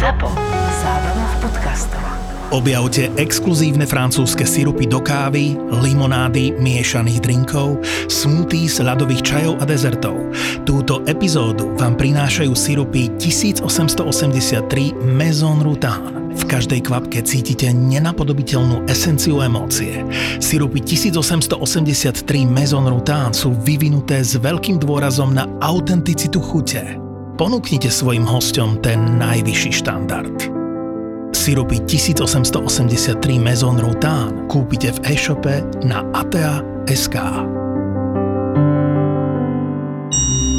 ZAPO. Zábrná v podcastov. Objavte exkluzívne francúzske sirupy do kávy, limonády, miešaných drinkov, smoothies, ľadových čajov a dezertov. Túto epizódu vám prinášajú sirupy 1883 Maison Rutan. V každej kvapke cítite nenapodobiteľnú esenciu emócie. Sirupy 1883 Maison Rutan sú vyvinuté s veľkým dôrazom na autenticitu chute. Ponúknite svojim hostom ten najvyšší štandard. Sirupy 1883 Maison Rutan kúpite v e-shope na atea.sk.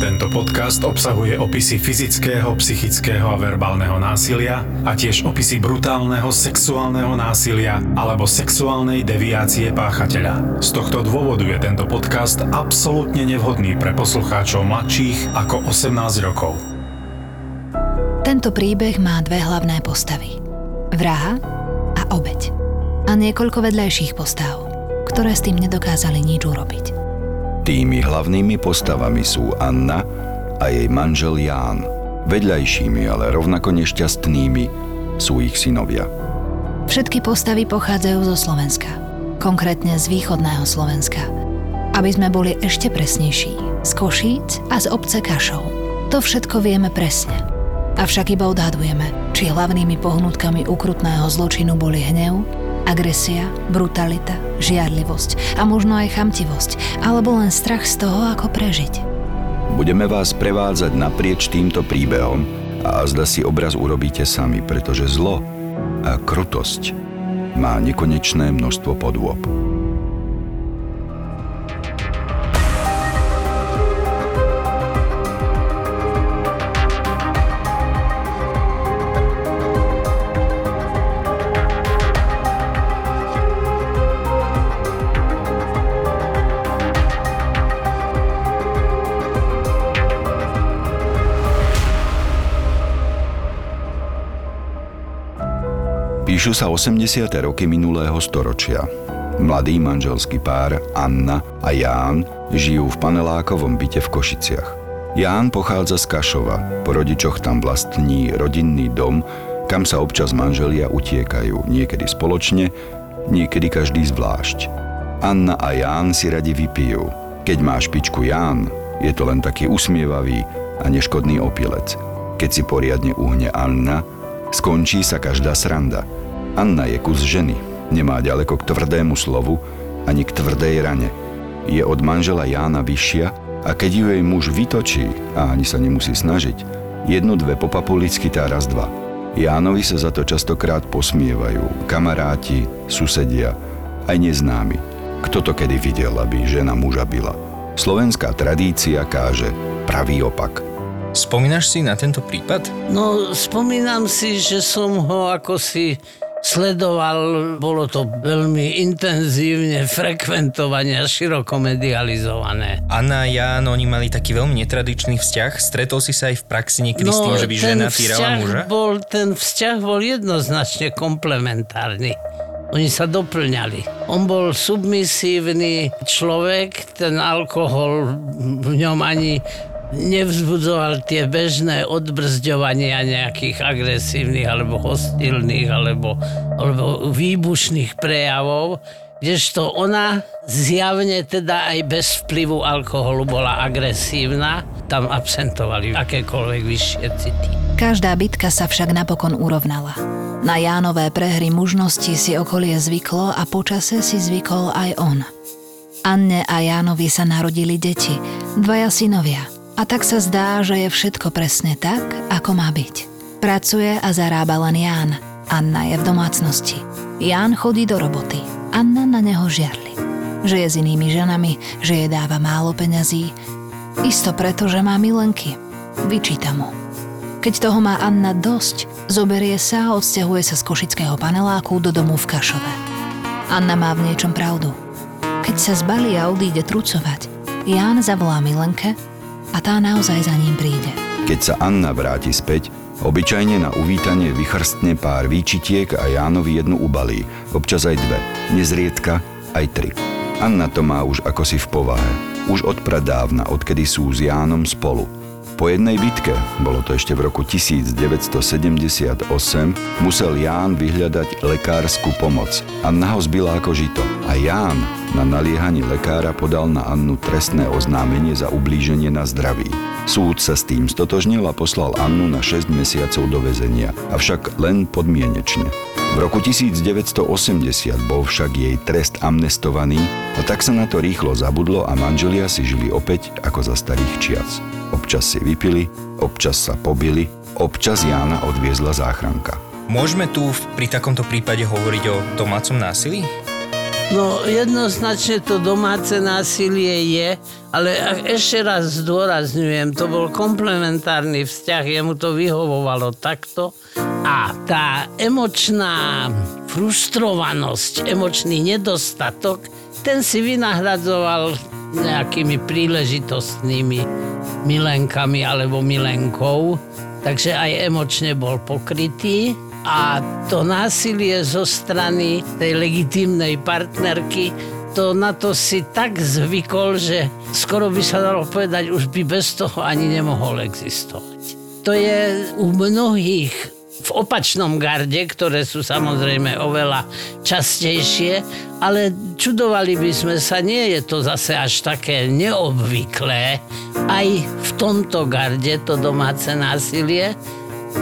Tento podcast obsahuje opisy fyzického, psychického a verbálneho násilia a tiež opisy brutálneho sexuálneho násilia alebo sexuálnej deviácie páchateľa. Z tohto dôvodu je tento podcast absolútne nevhodný pre poslucháčov mladších ako 18 rokov. Tento príbeh má dve hlavné postavy vraha a obeď. A niekoľko vedľajších postav, ktoré s tým nedokázali nič urobiť. Tými hlavnými postavami sú Anna a jej manžel Ján. Vedľajšími, ale rovnako nešťastnými sú ich synovia. Všetky postavy pochádzajú zo Slovenska, konkrétne z východného Slovenska. Aby sme boli ešte presnejší, z Košíc a z obce Kašov. To všetko vieme presne. Avšak iba odhadujeme, či hlavnými pohnutkami ukrutného zločinu boli hnev, agresia, brutalita, žiarlivosť a možno aj chamtivosť, alebo len strach z toho, ako prežiť. Budeme vás prevádzať naprieč týmto príbehom a azda si obraz urobíte sami, pretože zlo a krutosť má nekonečné množstvo podôb. Píšu sa 80. roky minulého storočia. Mladý manželský pár Anna a Ján žijú v panelákovom byte v Košiciach. Ján pochádza z Kašova, po rodičoch tam vlastní rodinný dom, kam sa občas manželia utiekajú, niekedy spoločne, niekedy každý zvlášť. Anna a Ján si radi vypijú. Keď má špičku Ján, je to len taký usmievavý a neškodný opilec. Keď si poriadne uhne Anna, skončí sa každá sranda – Anna je kus ženy, nemá ďaleko k tvrdému slovu ani k tvrdej rane. Je od manžela Jána vyššia a keď ju jej muž vytočí, a ani sa nemusí snažiť, jednu dve popapulicky tá raz dva. Jánovi sa za to častokrát posmievajú, kamaráti, susedia, aj neznámi. Kto to kedy videl, aby žena muža byla? Slovenská tradícia káže pravý opak. Spomínaš si na tento prípad? No, spomínam si, že som ho ako si sledoval, bolo to veľmi intenzívne frekventované a široko medializované. Anna a Jan, oni mali taký veľmi netradičný vzťah. Stretol si sa aj v praxi niekedy no, s tým, že by žena týrala muža? Bol, ten vzťah bol jednoznačne komplementárny. Oni sa doplňali. On bol submisívny človek, ten alkohol v ňom ani nevzbudzoval tie bežné odbrzďovania nejakých agresívnych alebo hostilných alebo, alebo výbušných prejavov, kdežto ona zjavne teda aj bez vplyvu alkoholu bola agresívna, tam absentovali akékoľvek vyššie city. Každá bitka sa však napokon urovnala. Na Jánové prehry mužnosti si okolie zvyklo a počase si zvykol aj on. Anne a Jánovi sa narodili deti, dvaja synovia – a tak sa zdá, že je všetko presne tak, ako má byť. Pracuje a zarába len Ján. Anna je v domácnosti. Ján chodí do roboty. Anna na neho žiarli. Že je s inými ženami, že jej dáva málo peňazí. Isto preto, že má milenky. Vyčíta mu. Keď toho má Anna dosť, zoberie sa a odsťahuje sa z košického paneláku do domu v Kašove. Anna má v niečom pravdu. Keď sa zbalí a odíde trucovať, Ján zavolá Milenke a tá naozaj za ním príde. Keď sa Anna vráti späť, obyčajne na uvítanie vychrstne pár výčitiek a Jánovi jednu ubalí, občas aj dve, nezriedka aj tri. Anna to má už ako si v povahe, už od pradávna, odkedy sú s Jánom spolu. Po jednej bitke, bolo to ešte v roku 1978, musel Ján vyhľadať lekárskú pomoc. Anna ho zbila ako žito. A Ján na naliehanie lekára podal na Annu trestné oznámenie za ublíženie na zdraví. Súd sa s tým stotožnil a poslal Annu na 6 mesiacov do väzenia, avšak len podmienečne. V roku 1980 bol však jej trest amnestovaný a tak sa na to rýchlo zabudlo a manželia si žili opäť ako za starých čias. Občas si vypili, občas sa pobili, občas Jána odviezla záchranka. Môžeme tu pri takomto prípade hovoriť o domácom násilí? No jednoznačne to domáce násilie je, ale ešte raz zdôrazňujem, to bol komplementárny vzťah, jemu to vyhovovalo takto a tá emočná frustrovanosť, emočný nedostatok, ten si vynahradzoval nejakými príležitostnými milenkami alebo milenkou, takže aj emočne bol pokrytý a to násilie zo strany tej legitímnej partnerky to na to si tak zvykol, že skoro by sa dalo povedať, už by bez toho ani nemohol existovať. To je u mnohých opačnom garde, ktoré sú samozrejme oveľa častejšie, ale čudovali by sme sa, nie je to zase až také neobvyklé. Aj v tomto garde to domáce násilie,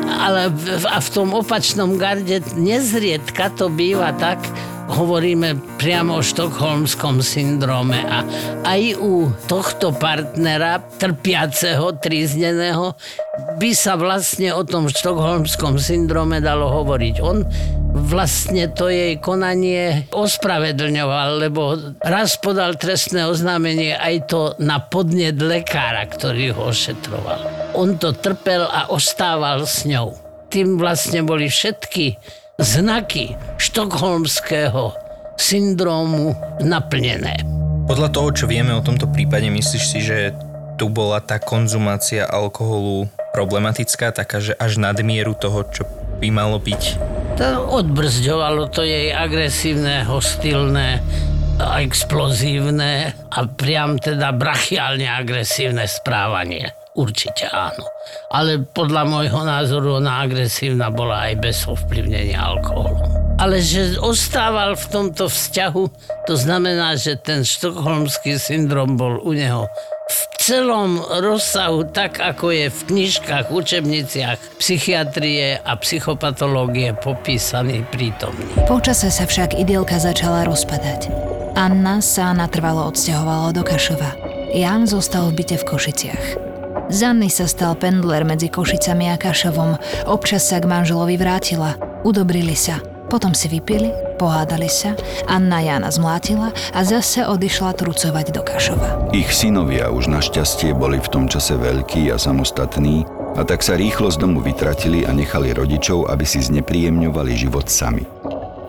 ale v, a v tom opačnom garde nezriedka to býva tak, hovoríme priamo o štokholmskom syndróme a aj u tohto partnera, trpiaceho, trízneného, by sa vlastne o tom štokholmskom syndróme dalo hovoriť. On vlastne to jej konanie ospravedlňoval, lebo raz podal trestné oznámenie aj to na podnet lekára, ktorý ho ošetroval. On to trpel a ostával s ňou. Tým vlastne boli všetky znaky štokholmského syndrómu naplnené. Podľa toho, čo vieme o tomto prípade, myslíš si, že tu bola tá konzumácia alkoholu problematická, taká, že až nadmieru toho, čo by malo byť? To odbrzďovalo to jej agresívne, hostilné, a explozívne a priam teda brachiálne agresívne správanie. Určite áno. Ale podľa môjho názoru ona agresívna bola aj bez ovplyvnenia alkoholom. Ale že ostával v tomto vzťahu, to znamená, že ten štokholmský syndrom bol u neho v celom rozsahu, tak ako je v knižkách, učebniciach psychiatrie a psychopatológie popísaný prítomný. Počase sa však idylka začala rozpadať. Anna sa natrvalo odsťahovala do Kašova. Jan zostal v byte v Košiciach. Z Anny sa stal pendler medzi Košicami a Kašovom. Občas sa k manželovi vrátila. Udobrili sa. Potom si vypili, pohádali sa, Anna Jana zmlátila a zase odišla trucovať do Kašova. Ich synovia už našťastie boli v tom čase veľkí a samostatní a tak sa rýchlo z domu vytratili a nechali rodičov, aby si znepríjemňovali život sami.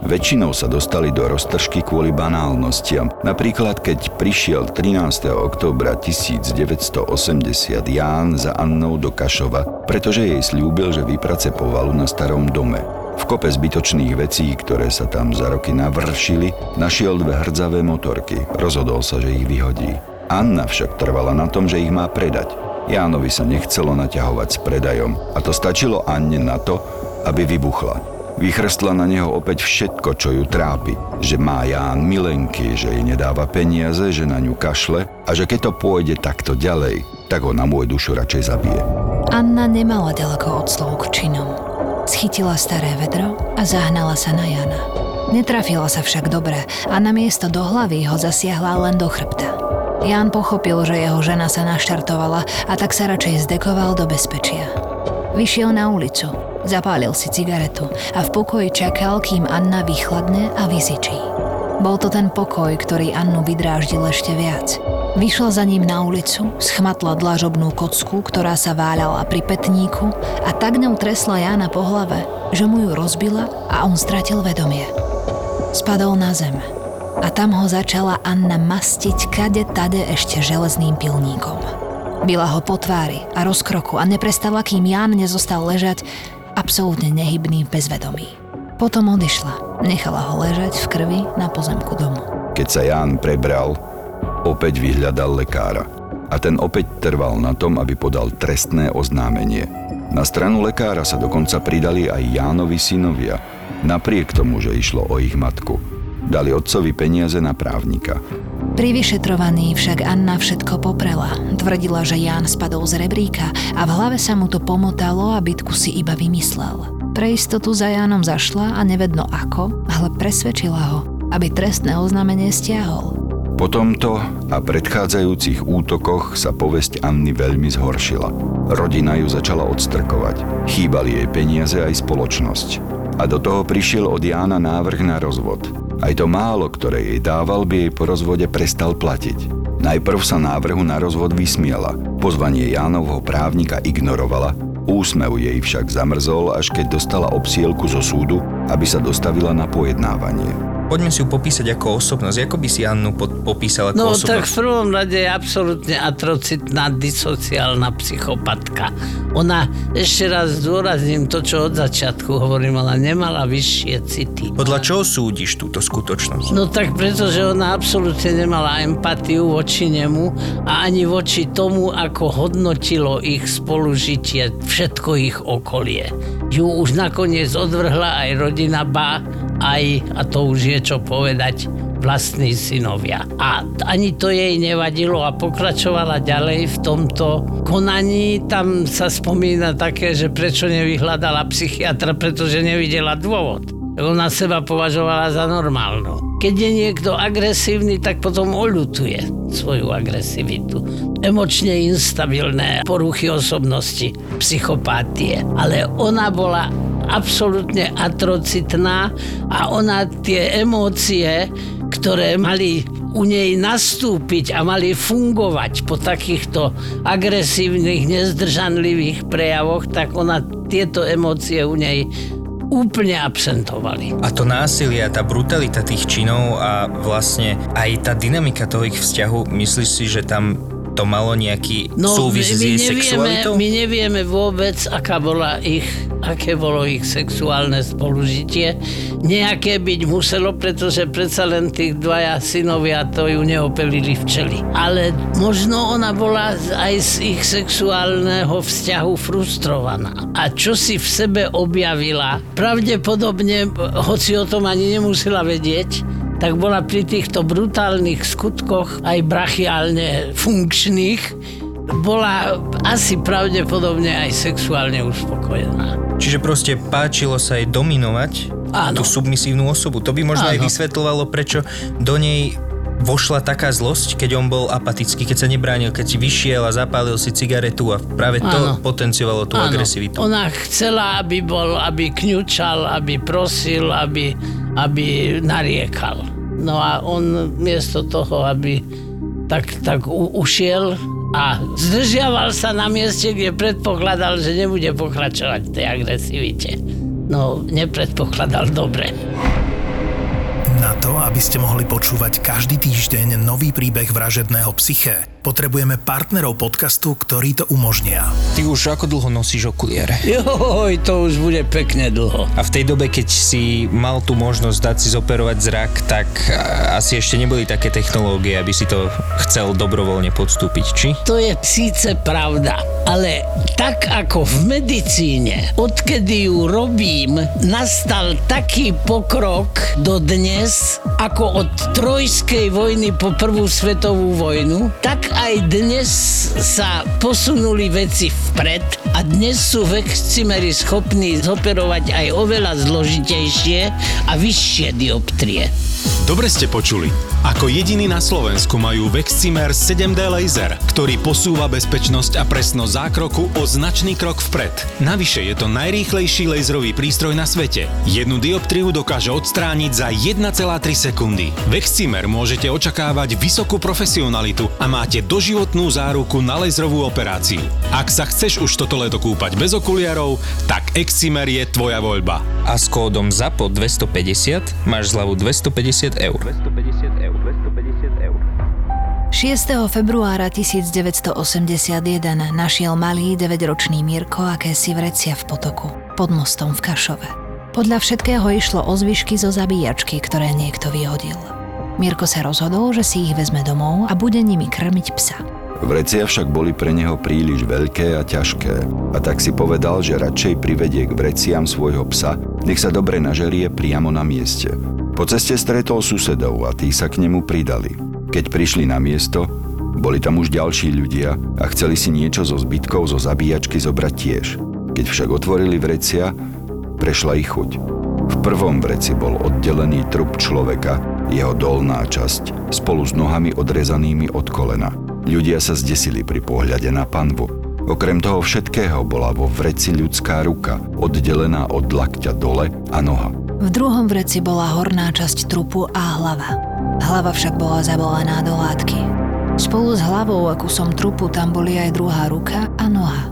Väčšinou sa dostali do roztržky kvôli banálnostiam. Napríklad, keď prišiel 13. októbra 1980 Ján za Annou do Kašova, pretože jej slúbil, že vyprace povalu na starom dome. V kope zbytočných vecí, ktoré sa tam za roky navršili, našiel dve hrdzavé motorky. Rozhodol sa, že ich vyhodí. Anna však trvala na tom, že ich má predať. Jánovi sa nechcelo naťahovať s predajom a to stačilo Anne na to, aby vybuchla. Vychrstla na neho opäť všetko, čo ju trápi. Že má Ján milenky, že jej nedáva peniaze, že na ňu kašle a že keď to pôjde takto ďalej, tak ho na môj dušu radšej zabije. Anna nemala ďaleko od slov k činom. Schytila staré vedro a zahnala sa na Jana. Netrafila sa však dobre a na miesto do hlavy ho zasiahla len do chrbta. Jan pochopil, že jeho žena sa naštartovala a tak sa radšej zdekoval do bezpečia. Vyšiel na ulicu, Zapálil si cigaretu a v pokoji čakal, kým Anna vychladne a vyzičí. Bol to ten pokoj, ktorý Annu vydráždil ešte viac. Vyšla za ním na ulicu, schmatla dlažobnú kocku, ktorá sa váľala pri petníku a tak ňou tresla Jána po hlave, že mu ju rozbila a on stratil vedomie. Spadol na zem a tam ho začala Anna mastiť kade tade ešte železným pilníkom. Bila ho po tvári a rozkroku a neprestala, kým Ján nezostal ležať absolútne nehybný v bezvedomí. Potom odišla, nechala ho ležať v krvi na pozemku domu. Keď sa Ján prebral, opäť vyhľadal lekára. a ten opäť trval na tom, aby podal trestné oznámenie. Na stranu lekára sa dokonca pridali aj Jánovi synovia, napriek tomu, že išlo o ich matku. Dali otcovi peniaze na právnika. Pri vyšetrovaní však Anna všetko poprela. Tvrdila, že Ján spadol z rebríka a v hlave sa mu to pomotalo a bitku si iba vymyslel. Pre istotu za Jánom zašla a nevedno ako, ale presvedčila ho, aby trestné oznámenie stiahol. Po tomto a predchádzajúcich útokoch sa povesť Anny veľmi zhoršila. Rodina ju začala odstrkovať. Chýbali jej peniaze aj spoločnosť. A do toho prišiel od Jána návrh na rozvod. Aj to málo, ktoré jej dával, by jej po rozvode prestal platiť. Najprv sa návrhu na rozvod vysmiela. Pozvanie Jánovho právnika ignorovala, úsmev jej však zamrzol, až keď dostala obsielku zo súdu, aby sa dostavila na pojednávanie. Poďme si ju popísať ako osobnosť. Ako by si Annu pod, popísal ako No osobnosť? tak v prvom rade je absolútne atrocitná, disociálna psychopatka. Ona, ešte raz zdôrazním to, čo od začiatku hovorím, ale nemala vyššie city. Podľa čoho súdiš túto skutočnosť? No tak pretože ona absolútne nemala empatiu voči nemu a ani voči tomu, ako hodnotilo ich spolužitie, všetko ich okolie. Ju už nakoniec odvrhla aj rodina, ba aj, a to už je čo povedať, vlastní synovia. A ani to jej nevadilo a pokračovala ďalej v tomto konaní. Tam sa spomína také, že prečo nevyhľadala psychiatra, pretože nevidela dôvod. Ona seba považovala za normálnu. Keď je niekto agresívny, tak potom oľutuje svoju agresivitu. Emočne instabilné poruchy osobnosti, psychopatie. Ale ona bola absolútne atrocitná a ona tie emócie, ktoré mali u nej nastúpiť a mali fungovať po takýchto agresívnych, nezdržanlivých prejavoch, tak ona tieto emócie u nej úplne absentovali. A to násilie, tá brutalita tých činov a vlastne aj tá dynamika toho ich vzťahu, myslíš si, že tam to malo nejaký súvis s jej nevieme, sexualitou? my nevieme vôbec, aká bola ich, aké bolo ich sexuálne spolužitie. Nejaké byť muselo, pretože predsa len tých dvaja synovia to ju neopelili včeli. Ale možno ona bola aj z ich sexuálneho vzťahu frustrovaná. A čo si v sebe objavila, pravdepodobne, hoci o tom ani nemusela vedieť, tak bola pri týchto brutálnych skutkoch aj brachiálne funkčných, bola asi pravdepodobne aj sexuálne uspokojená. Čiže proste páčilo sa jej dominovať Áno. tú submisívnu osobu. To by možno aj Áno. vysvetľovalo, prečo do nej vošla taká zlosť, keď on bol apatický, keď sa nebránil, keď si vyšiel a zapálil si cigaretu a práve to Áno. potenciovalo tú Áno, agresivitu. Ona chcela, aby bol, aby kňučal, aby prosil, aby, aby nariekal. No a on miesto toho, aby tak, tak u, ušiel a zdržiaval sa na mieste, kde predpokladal, že nebude pokračovať v tej agresivite. No, nepredpokladal dobre. Na to, aby ste mohli počúvať každý týždeň nový príbeh vražedného psyché, potrebujeme partnerov podcastu, ktorí to umožnia. Ty už ako dlho nosíš okuliare? Joj, to už bude pekne dlho. A v tej dobe, keď si mal tú možnosť dať si zoperovať zrak, tak a, asi ešte neboli také technológie, aby si to chcel dobrovoľne podstúpiť, či? To je síce pravda, ale tak ako v medicíne, odkedy ju robím, nastal taký pokrok do dnes, ako od trojskej vojny po prvú svetovú vojnu, tak aj dnes sa posunuli veci vpred a dnes sú vexcimery schopní zoperovať aj oveľa zložitejšie a vyššie dioptrie. Dobre ste počuli. Ako jediný na Slovensku majú Vexcimer 7D laser, ktorý posúva bezpečnosť a presnosť zákroku o značný krok vpred. Navyše je to najrýchlejší laserový prístroj na svete. Jednu dioptriu dokáže odstrániť za 1,3 sekundy. Vexcimer môžete očakávať vysokú profesionalitu a máte doživotnú záruku na laserovú operáciu. Ak sa chceš už toto leto kúpať bez okuliarov, tak Excimer je tvoja voľba. A s kódom ZAPO 250 máš zľavu 250 eur. 6. februára 1981 našiel malý 9-ročný Mirko akési vrecia v potoku, pod mostom v Kašove. Podľa všetkého išlo o zvyšky zo zabíjačky, ktoré niekto vyhodil. Mirko sa rozhodol, že si ich vezme domov a bude nimi krmiť psa. Vrecia však boli pre neho príliš veľké a ťažké a tak si povedal, že radšej privedie k vreciam svojho psa, nech sa dobre nažerie priamo na mieste. Po ceste stretol susedov a tí sa k nemu pridali. Keď prišli na miesto, boli tam už ďalší ľudia a chceli si niečo zo zbytkov zo zabíjačky zobrať tiež. Keď však otvorili vrecia, prešla ich chuť. V prvom vreci bol oddelený trup človeka, jeho dolná časť, spolu s nohami odrezanými od kolena. Ľudia sa zdesili pri pohľade na panvu. Okrem toho všetkého bola vo vreci ľudská ruka, oddelená od lakťa dole a noha. V druhom vreci bola horná časť trupu a hlava. Hlava však bola zabalená do látky. Spolu s hlavou a kusom trupu tam boli aj druhá ruka a noha.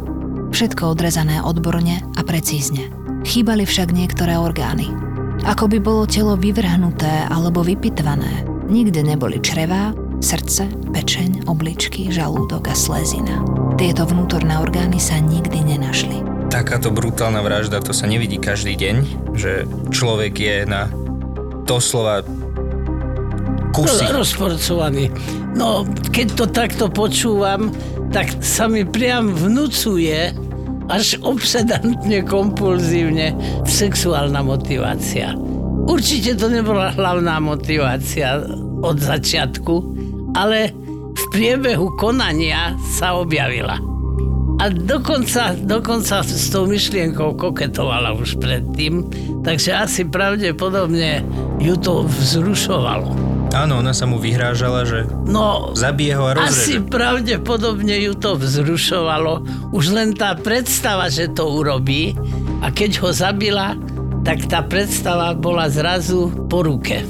Všetko odrezané odborne a precízne. Chýbali však niektoré orgány. Ako by bolo telo vyvrhnuté alebo vypitvané. Nikde neboli črevá, Srdce, pečeň, obličky, žalúdok a slezina. Tieto vnútorné orgány sa nikdy nenašli. Takáto brutálna vražda, to sa nevidí každý deň, že človek je na doslova kusy. Rozporcovaný. No, keď to takto počúvam, tak sa mi priam vnúcuje až obsedantne, kompulzívne sexuálna motivácia. Určite to nebola hlavná motivácia od začiatku, ale v priebehu konania sa objavila. A dokonca, dokonca s tou myšlienkou koketovala už predtým, takže asi pravdepodobne ju to vzrušovalo. Áno, ona sa mu vyhrážala, že No, zabije ho a rozreže. asi pravdepodobne ju to vzrušovalo. Už len tá predstava, že to urobí a keď ho zabila, tak tá predstava bola zrazu po ruke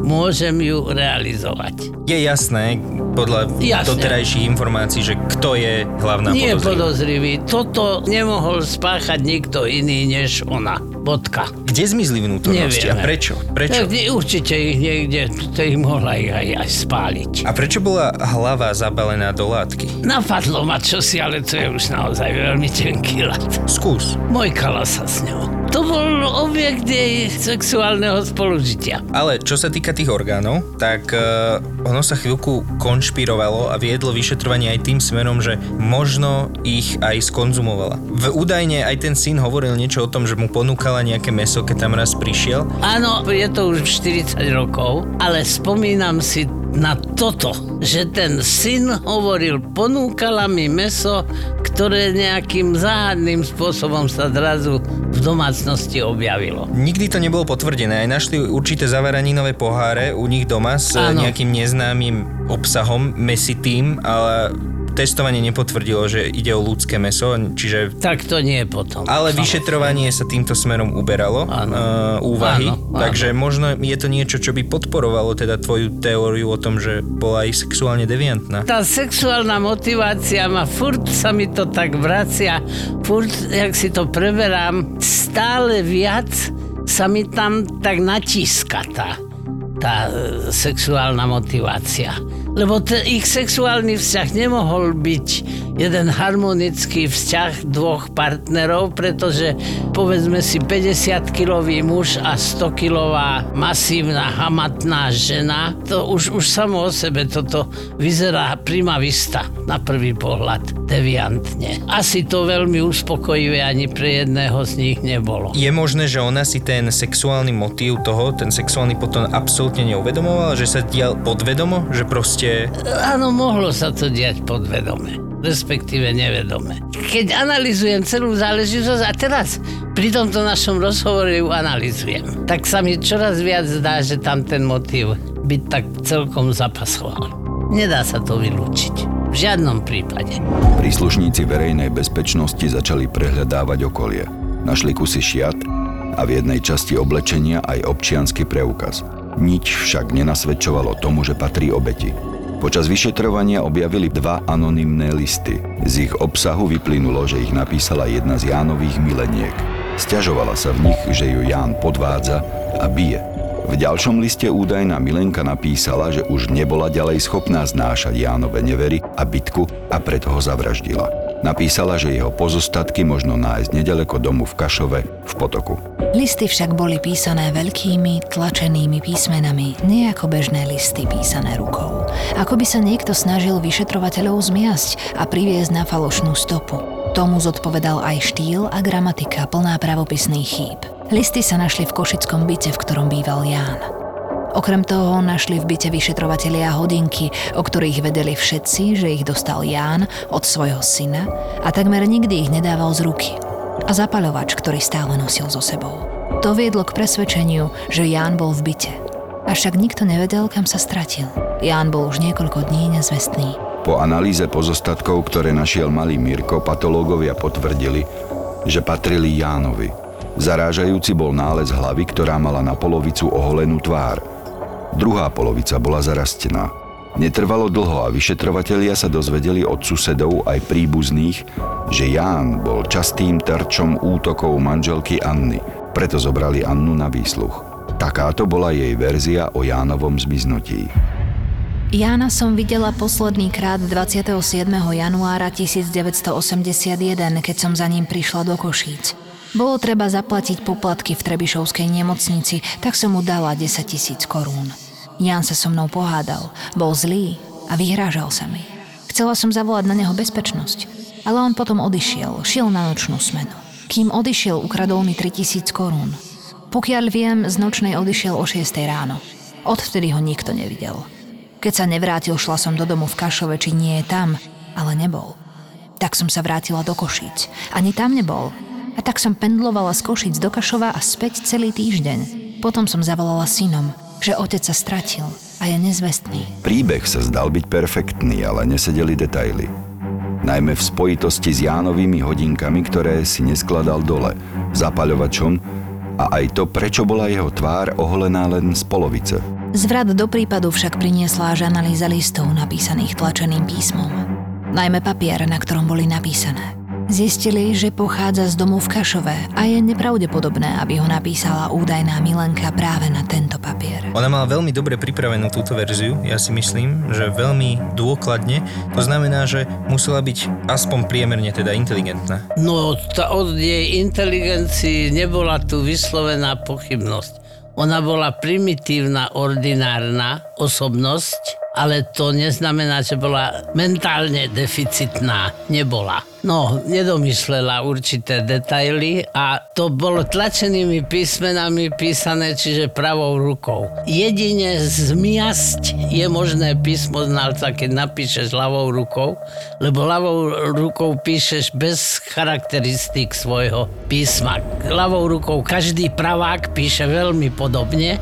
môžem ju realizovať. Je jasné, podľa Jasne. doterajších informácií, že kto je hlavná Nie podozrivá. podozrivý. Toto nemohol spáchať nikto iný než ona. Bodka. Kde zmizli vnútornosti a Nevieme. prečo? Prečo? Tak nie- určite ich niekde, to ich mohla ich aj, aj spáliť. A prečo bola hlava zabalená do látky? Napadlo ma čosi, ale to je už naozaj veľmi tenký lat. Skús. Mojkala sa s ňou. To bol objekt jej sexuálneho spolužitia. Ale čo sa týka tých orgánov, tak uh, ono sa chvíľku konšpirovalo a viedlo vyšetrovanie aj tým smerom, že možno ich aj skonzumovala. V údajne aj ten syn hovoril niečo o tom, že mu ponúkala nejaké meso, keď tam raz prišiel. Áno, je to už 40 rokov, ale spomínam si na toto, že ten syn hovoril, ponúkala mi meso, ktoré nejakým záhadným spôsobom sa zrazu v domácnosti objavilo. Nikdy to nebolo potvrdené. Aj našli určité zavaraninové poháre u nich doma s Áno. nejakým neznámym obsahom, mesitým, ale testovanie nepotvrdilo, že ide o ľudské meso, čiže Tak to nie je potom. ale Samozrejme. vyšetrovanie sa týmto smerom uberalo, Áno. uh, úvahy, Áno, áno. takže možno je to niečo, čo by podporovalo teda tvoju teóriu o tom, že bola aj sexuálne deviantná. Tá sexuálna motivácia ma furt sa mi to tak vracia, furt, jak si to preberám, stále viac sa mi tam tak natíska tá, tá e, sexuálna motivácia. Lebo ten ich sexuálny vzťah nemohol byť jeden harmonický vzťah dvoch partnerov, pretože povedzme si 50-kilový muž a 100-kilová masívna, hamatná žena, to už, už samo o sebe toto vyzerá prima vista na prvý pohľad deviantne. Asi to veľmi uspokojivé ani pre jedného z nich nebolo. Je možné, že ona si ten sexuálny motív toho, ten sexuálny potom absolútne neuvedomovala, že sa dial podvedomo, že proste Áno, mohlo sa to diať podvedome, respektíve nevedome. Keď analizujem celú záležitosť a teraz pri tomto našom rozhovore ju analizujem, tak sa mi čoraz viac zdá, že tam ten motív by tak celkom zapasoval. Nedá sa to vylúčiť. V žiadnom prípade. Príslušníci verejnej bezpečnosti začali prehľadávať okolie. Našli kusy šiat a v jednej časti oblečenia aj občiansky preukaz. Nič však nenasvedčovalo tomu, že patrí obeti. Počas vyšetrovania objavili dva anonymné listy. Z ich obsahu vyplynulo, že ich napísala jedna z Jánových mileniek. Sťažovala sa v nich, že ju Ján podvádza a bije. V ďalšom liste údajná Milenka napísala, že už nebola ďalej schopná znášať Jánove nevery a bitku a preto ho zavraždila. Napísala, že jeho pozostatky možno nájsť nedaleko domu v Kašove v potoku. Listy však boli písané veľkými, tlačenými písmenami, nie ako bežné listy písané rukou. Ako by sa niekto snažil vyšetrovateľov zmiasť a priviesť na falošnú stopu. Tomu zodpovedal aj štýl a gramatika plná pravopisných chýb. Listy sa našli v košickom byte, v ktorom býval Ján. Okrem toho našli v byte vyšetrovatelia hodinky, o ktorých vedeli všetci, že ich dostal Ján od svojho syna a takmer nikdy ich nedával z ruky. A zapaľovač, ktorý stále nosil so sebou. To viedlo k presvedčeniu, že Ján bol v byte. Avšak nikto nevedel, kam sa stratil. Ján bol už niekoľko dní nezvestný. Po analýze pozostatkov, ktoré našiel malý Mirko, patológovia potvrdili, že patrili Jánovi. Zarážajúci bol nález hlavy, ktorá mala na polovicu oholenú tvár – Druhá polovica bola zarastená. Netrvalo dlho a vyšetrovatelia sa dozvedeli od susedov aj príbuzných, že Ján bol častým terčom útokov manželky Anny, preto zobrali Annu na výsluch. Takáto bola jej verzia o Jánovom zmiznutí. Jána som videla posledný krát 27. januára 1981, keď som za ním prišla do Košíc. Bolo treba zaplatiť poplatky v Trebišovskej nemocnici, tak som mu dala 10 tisíc korún. Jan sa so mnou pohádal, bol zlý a vyhrážal sa mi. Chcela som zavolať na neho bezpečnosť, ale on potom odišiel, šiel na nočnú smenu. Kým odišiel, ukradol mi 3000 korún. Pokiaľ viem, z nočnej odišiel o 6 ráno. Odvtedy ho nikto nevidel. Keď sa nevrátil, šla som do domu v Kašove, či nie je tam, ale nebol. Tak som sa vrátila do Košíc. Ani tam nebol, a tak som pendlovala z Košic do Kašova a späť celý týždeň. Potom som zavolala synom, že otec sa stratil a je nezvestný. Príbeh sa zdal byť perfektný, ale nesedeli detaily. Najmä v spojitosti s Jánovými hodinkami, ktoré si neskladal dole, zapaľovačom a aj to, prečo bola jeho tvár oholená len z polovice. Zvrat do prípadu však priniesla až analýza listov napísaných tlačeným písmom. Najmä papier, na ktorom boli napísané. Zistili, že pochádza z domu v Kašove a je nepravdepodobné, aby ho napísala údajná Milenka práve na tento papier. Ona mala veľmi dobre pripravenú túto verziu, ja si myslím, že veľmi dôkladne. To znamená, že musela byť aspoň priemerne teda inteligentná. No, tá, od jej inteligencii nebola tu vyslovená pochybnosť. Ona bola primitívna, ordinárna osobnosť, ale to neznamená, že bola mentálne deficitná. Nebola. No, nedomyslela určité detaily a to bolo tlačenými písmenami písané, čiže pravou rukou. Jedine zmiasť je možné písmo znalca, keď napíšeš ľavou rukou, lebo ľavou rukou píšeš bez charakteristik svojho písma. Ľavou rukou každý pravák píše veľmi podobne,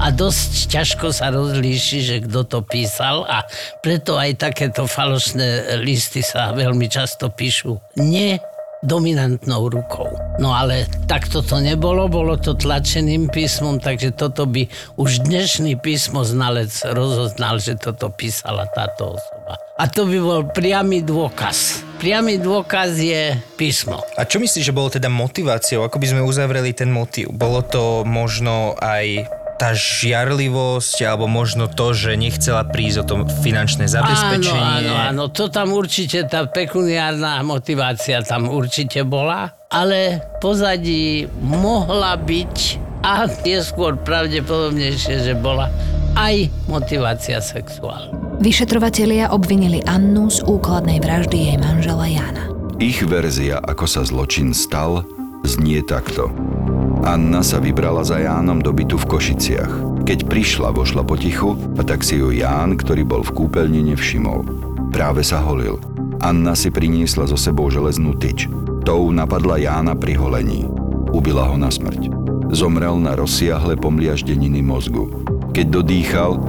a dosť ťažko sa rozlíši, že kto to písal a preto aj takéto falošné listy sa veľmi často píšu nie dominantnou rukou. No ale takto to nebolo, bolo to tlačeným písmom, takže toto by už dnešný písmo znalec rozoznal, že toto písala táto osoba. A to by bol priamy dôkaz. Priamy dôkaz je písmo. A čo myslíš, že bolo teda motiváciou? Ako by sme uzavreli ten motív? Bolo to možno aj tá žiarlivosť alebo možno to, že nechcela prísť o to finančné zabezpečenie. Áno, áno, áno, to tam určite, tá pekuniárna motivácia tam určite bola, ale pozadí mohla byť a je skôr pravdepodobnejšie, že bola aj motivácia sexuálna. Vyšetrovatelia obvinili Annu z úkladnej vraždy jej manžela Jana. Ich verzia, ako sa zločin stal, znie takto. Anna sa vybrala za Jánom do bytu v Košiciach. Keď prišla, vošla potichu a tak si ju Ján, ktorý bol v kúpeľni, nevšimol. Práve sa holil. Anna si priniesla so sebou železnú tyč. Tou napadla Jána pri holení. Ubila ho na smrť. Zomrel na rozsiahle pomliaždeniny mozgu. Keď dodýchal,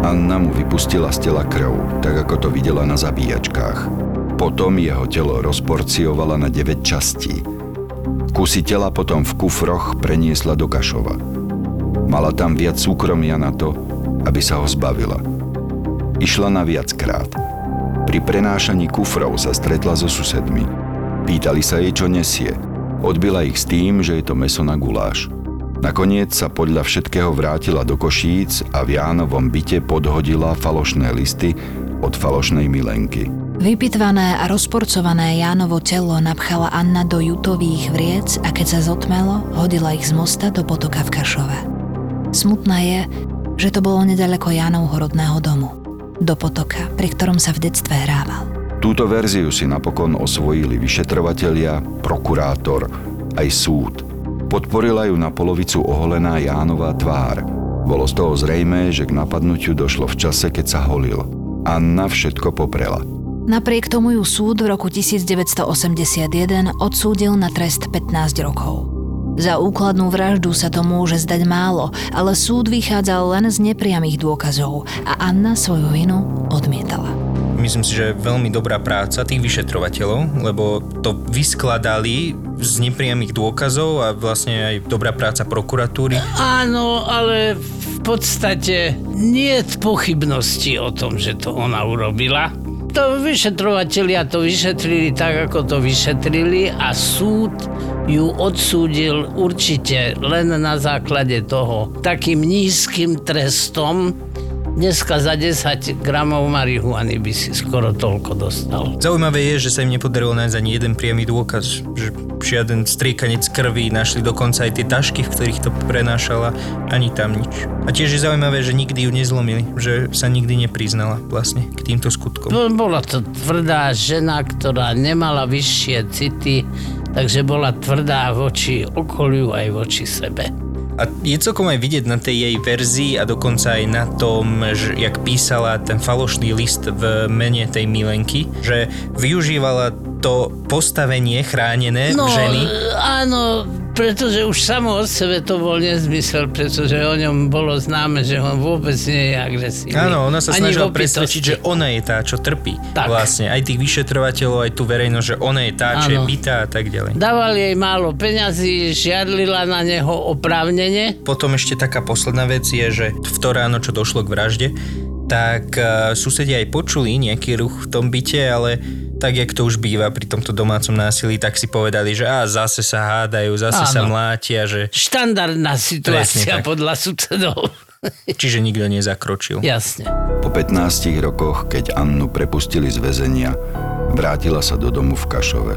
Anna mu vypustila z tela krv, tak ako to videla na zabíjačkách. Potom jeho telo rozporciovala na 9 častí – Kusy tela potom v kufroch preniesla do Kašova. Mala tam viac súkromia na to, aby sa ho zbavila. Išla na viackrát. Pri prenášaní kufrov sa stretla so susedmi. Pýtali sa jej, čo nesie. Odbila ich s tým, že je to meso na guláš. Nakoniec sa podľa všetkého vrátila do Košíc a v Jánovom byte podhodila falošné listy od falošnej milenky. Vypitvané a rozporcované Jánovo telo napchala Anna do jutových vriec a keď sa zotmelo, hodila ich z mosta do potoka v Kašove. Smutná je, že to bolo nedaleko Jánovho rodného domu. Do potoka, pri ktorom sa v detstve hrával. Túto verziu si napokon osvojili vyšetrovatelia, prokurátor, aj súd. Podporila ju na polovicu oholená Jánová tvár. Bolo z toho zrejmé, že k napadnutiu došlo v čase, keď sa holil. Anna všetko poprela. Napriek tomu ju súd v roku 1981 odsúdil na trest 15 rokov. Za úkladnú vraždu sa to môže zdať málo, ale súd vychádzal len z nepriamých dôkazov a Anna svoju vinu odmietala. Myslím si, že veľmi dobrá práca tých vyšetrovateľov, lebo to vyskladali z nepriamých dôkazov a vlastne aj dobrá práca prokuratúry. Áno, ale v podstate nie je pochybnosti o tom, že to ona urobila. To vyšetrovatelia to vyšetrili tak, ako to vyšetrili a súd ju odsúdil určite len na základe toho takým nízkym trestom, Dneska za 10 gramov marihuany by si skoro toľko dostal. Zaujímavé je, že sa im nepodarilo nájsť ani jeden priamy dôkaz, že žiaden striekanec krvi, našli dokonca aj tie tašky, v ktorých to prenášala, ani tam nič. A tiež je zaujímavé, že nikdy ju nezlomili, že sa nikdy nepriznala vlastne k týmto skutkom. Bola to tvrdá žena, ktorá nemala vyššie city, takže bola tvrdá voči okoliu aj voči sebe. A je celkom aj vidieť na tej jej verzii a dokonca aj na tom, že jak písala ten falošný list v mene tej milenky, že využívala to postavenie chránené No, ženy. áno, pretože už samo od sebe to bol nezmysel, pretože o ňom bolo známe, že on vôbec nie je agresívny. Áno, ona sa Ani snažila presvedčiť, že ona je tá, čo trpí. Tak. Vlastne aj tých vyšetrovateľov, aj tú verejnosť, že ona je tá, čo je bytá a tak ďalej. Dával jej málo peňazí, žiarlila na neho oprávnene. Potom ešte taká posledná vec je, že v to ráno, čo došlo k vražde, tak uh, susedia aj počuli nejaký ruch v tom byte, ale tak, jak to už býva pri tomto domácom násilí, tak si povedali, že á, zase sa hádajú, zase Áno. sa mlátia, že Štandardná situácia podľa susedov. čiže nikto nezakročil. Jasne. Po 15 rokoch, keď Annu prepustili z väzenia, vrátila sa do domu v Kašove.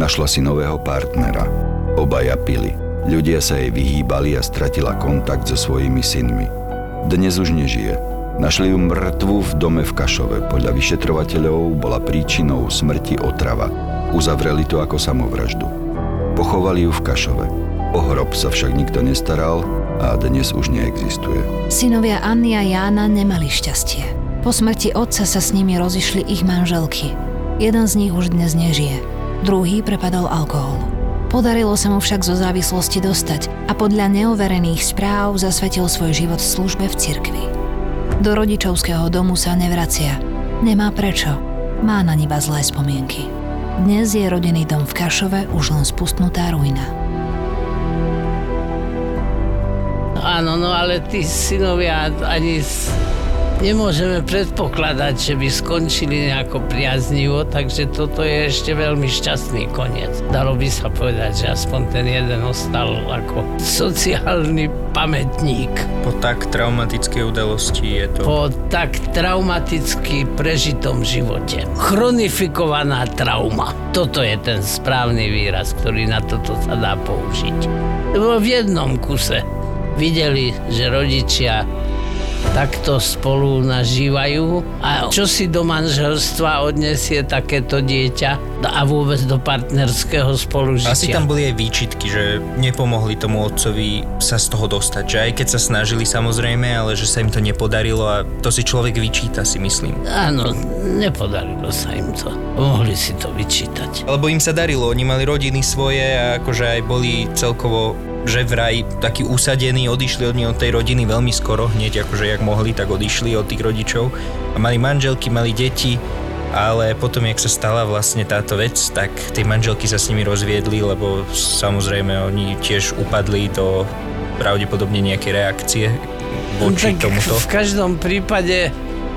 Našla si nového partnera. Obaja pili. Ľudia sa jej vyhýbali a stratila kontakt so svojimi synmi. Dnes už nežije. Našli ju mŕtvu v dome v Kašove. Podľa vyšetrovateľov bola príčinou smrti otrava. Uzavreli to ako samovraždu. Pochovali ju v Kašove. O hrob sa však nikto nestaral a dnes už neexistuje. Synovia Anny a Jána nemali šťastie. Po smrti otca sa s nimi rozišli ich manželky. Jeden z nich už dnes nežije, druhý prepadol alkoholu. Podarilo sa mu však zo závislosti dostať a podľa neoverených správ zasvetil svoj život v službe v cirkvi. Do rodičovského domu sa nevracia. Nemá prečo. Má na iba zlé spomienky. Dnes je rodinný dom v Kašove už len spustnutá ruina. Áno, no ale tí synovia ani. Nemôžeme predpokladať, že by skončili nejako priaznivo, takže toto je ešte veľmi šťastný koniec. Dalo by sa povedať, že aspoň ten jeden ostal ako sociálny pamätník Po tak traumatickej udalosti je to... po tak traumaticky prežitom živote. Chronifikovaná trauma. Toto je ten správny výraz, ktorý na toto sa dá použiť. Lebo v jednom kuse videli, že rodičia takto spolu nažívajú a čo si do manželstva odnesie takéto dieťa a vôbec do partnerského spolužitia. Asi tam boli aj výčitky, že nepomohli tomu otcovi sa z toho dostať. Že aj keď sa snažili samozrejme, ale že sa im to nepodarilo a to si človek vyčíta, si myslím. Áno, nepodarilo sa im to. Mohli si to vyčítať. Lebo im sa darilo, oni mali rodiny svoje a akože aj boli celkovo že vraj takí usadení, odišli od, od tej rodiny veľmi skoro, hneď akože jak mohli, tak odišli od tých rodičov a mali manželky, mali deti, ale potom, jak sa stala vlastne táto vec, tak tie manželky sa s nimi rozviedli, lebo samozrejme oni tiež upadli do pravdepodobne nejaké reakcie voči Tak tomuto. V každom prípade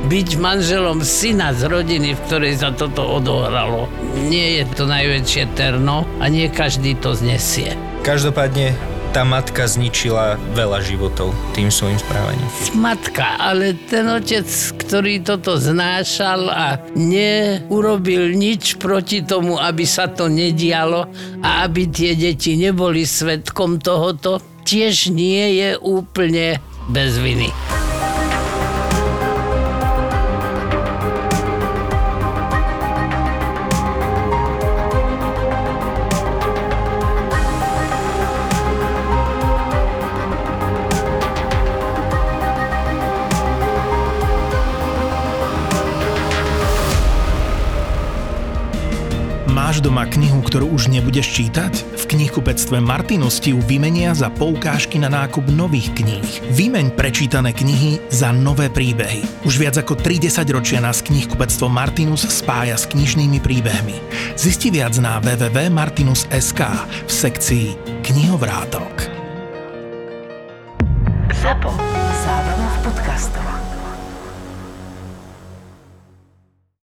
byť manželom syna z rodiny, v ktorej sa toto odohralo, nie je to najväčšie terno a nie každý to znesie. Každopádne tá matka zničila veľa životov tým svojim správaním. Matka, ale ten otec, ktorý toto znášal a neurobil nič proti tomu, aby sa to nedialo a aby tie deti neboli svetkom tohoto, tiež nie je úplne bez viny. Doma knihu, ktorú už nebudeš čítať? V knihkupectve Martinus ti ju vymenia za poukážky na nákup nových kníh. Vymeň prečítané knihy za nové príbehy. Už viac ako 30 ročia nás knihkupectvo Martinus spája s knižnými príbehmi. Zisti viac na www.martinus.sk v sekcii Knihovrátok. ZAPO. Zábrná v podcastovách.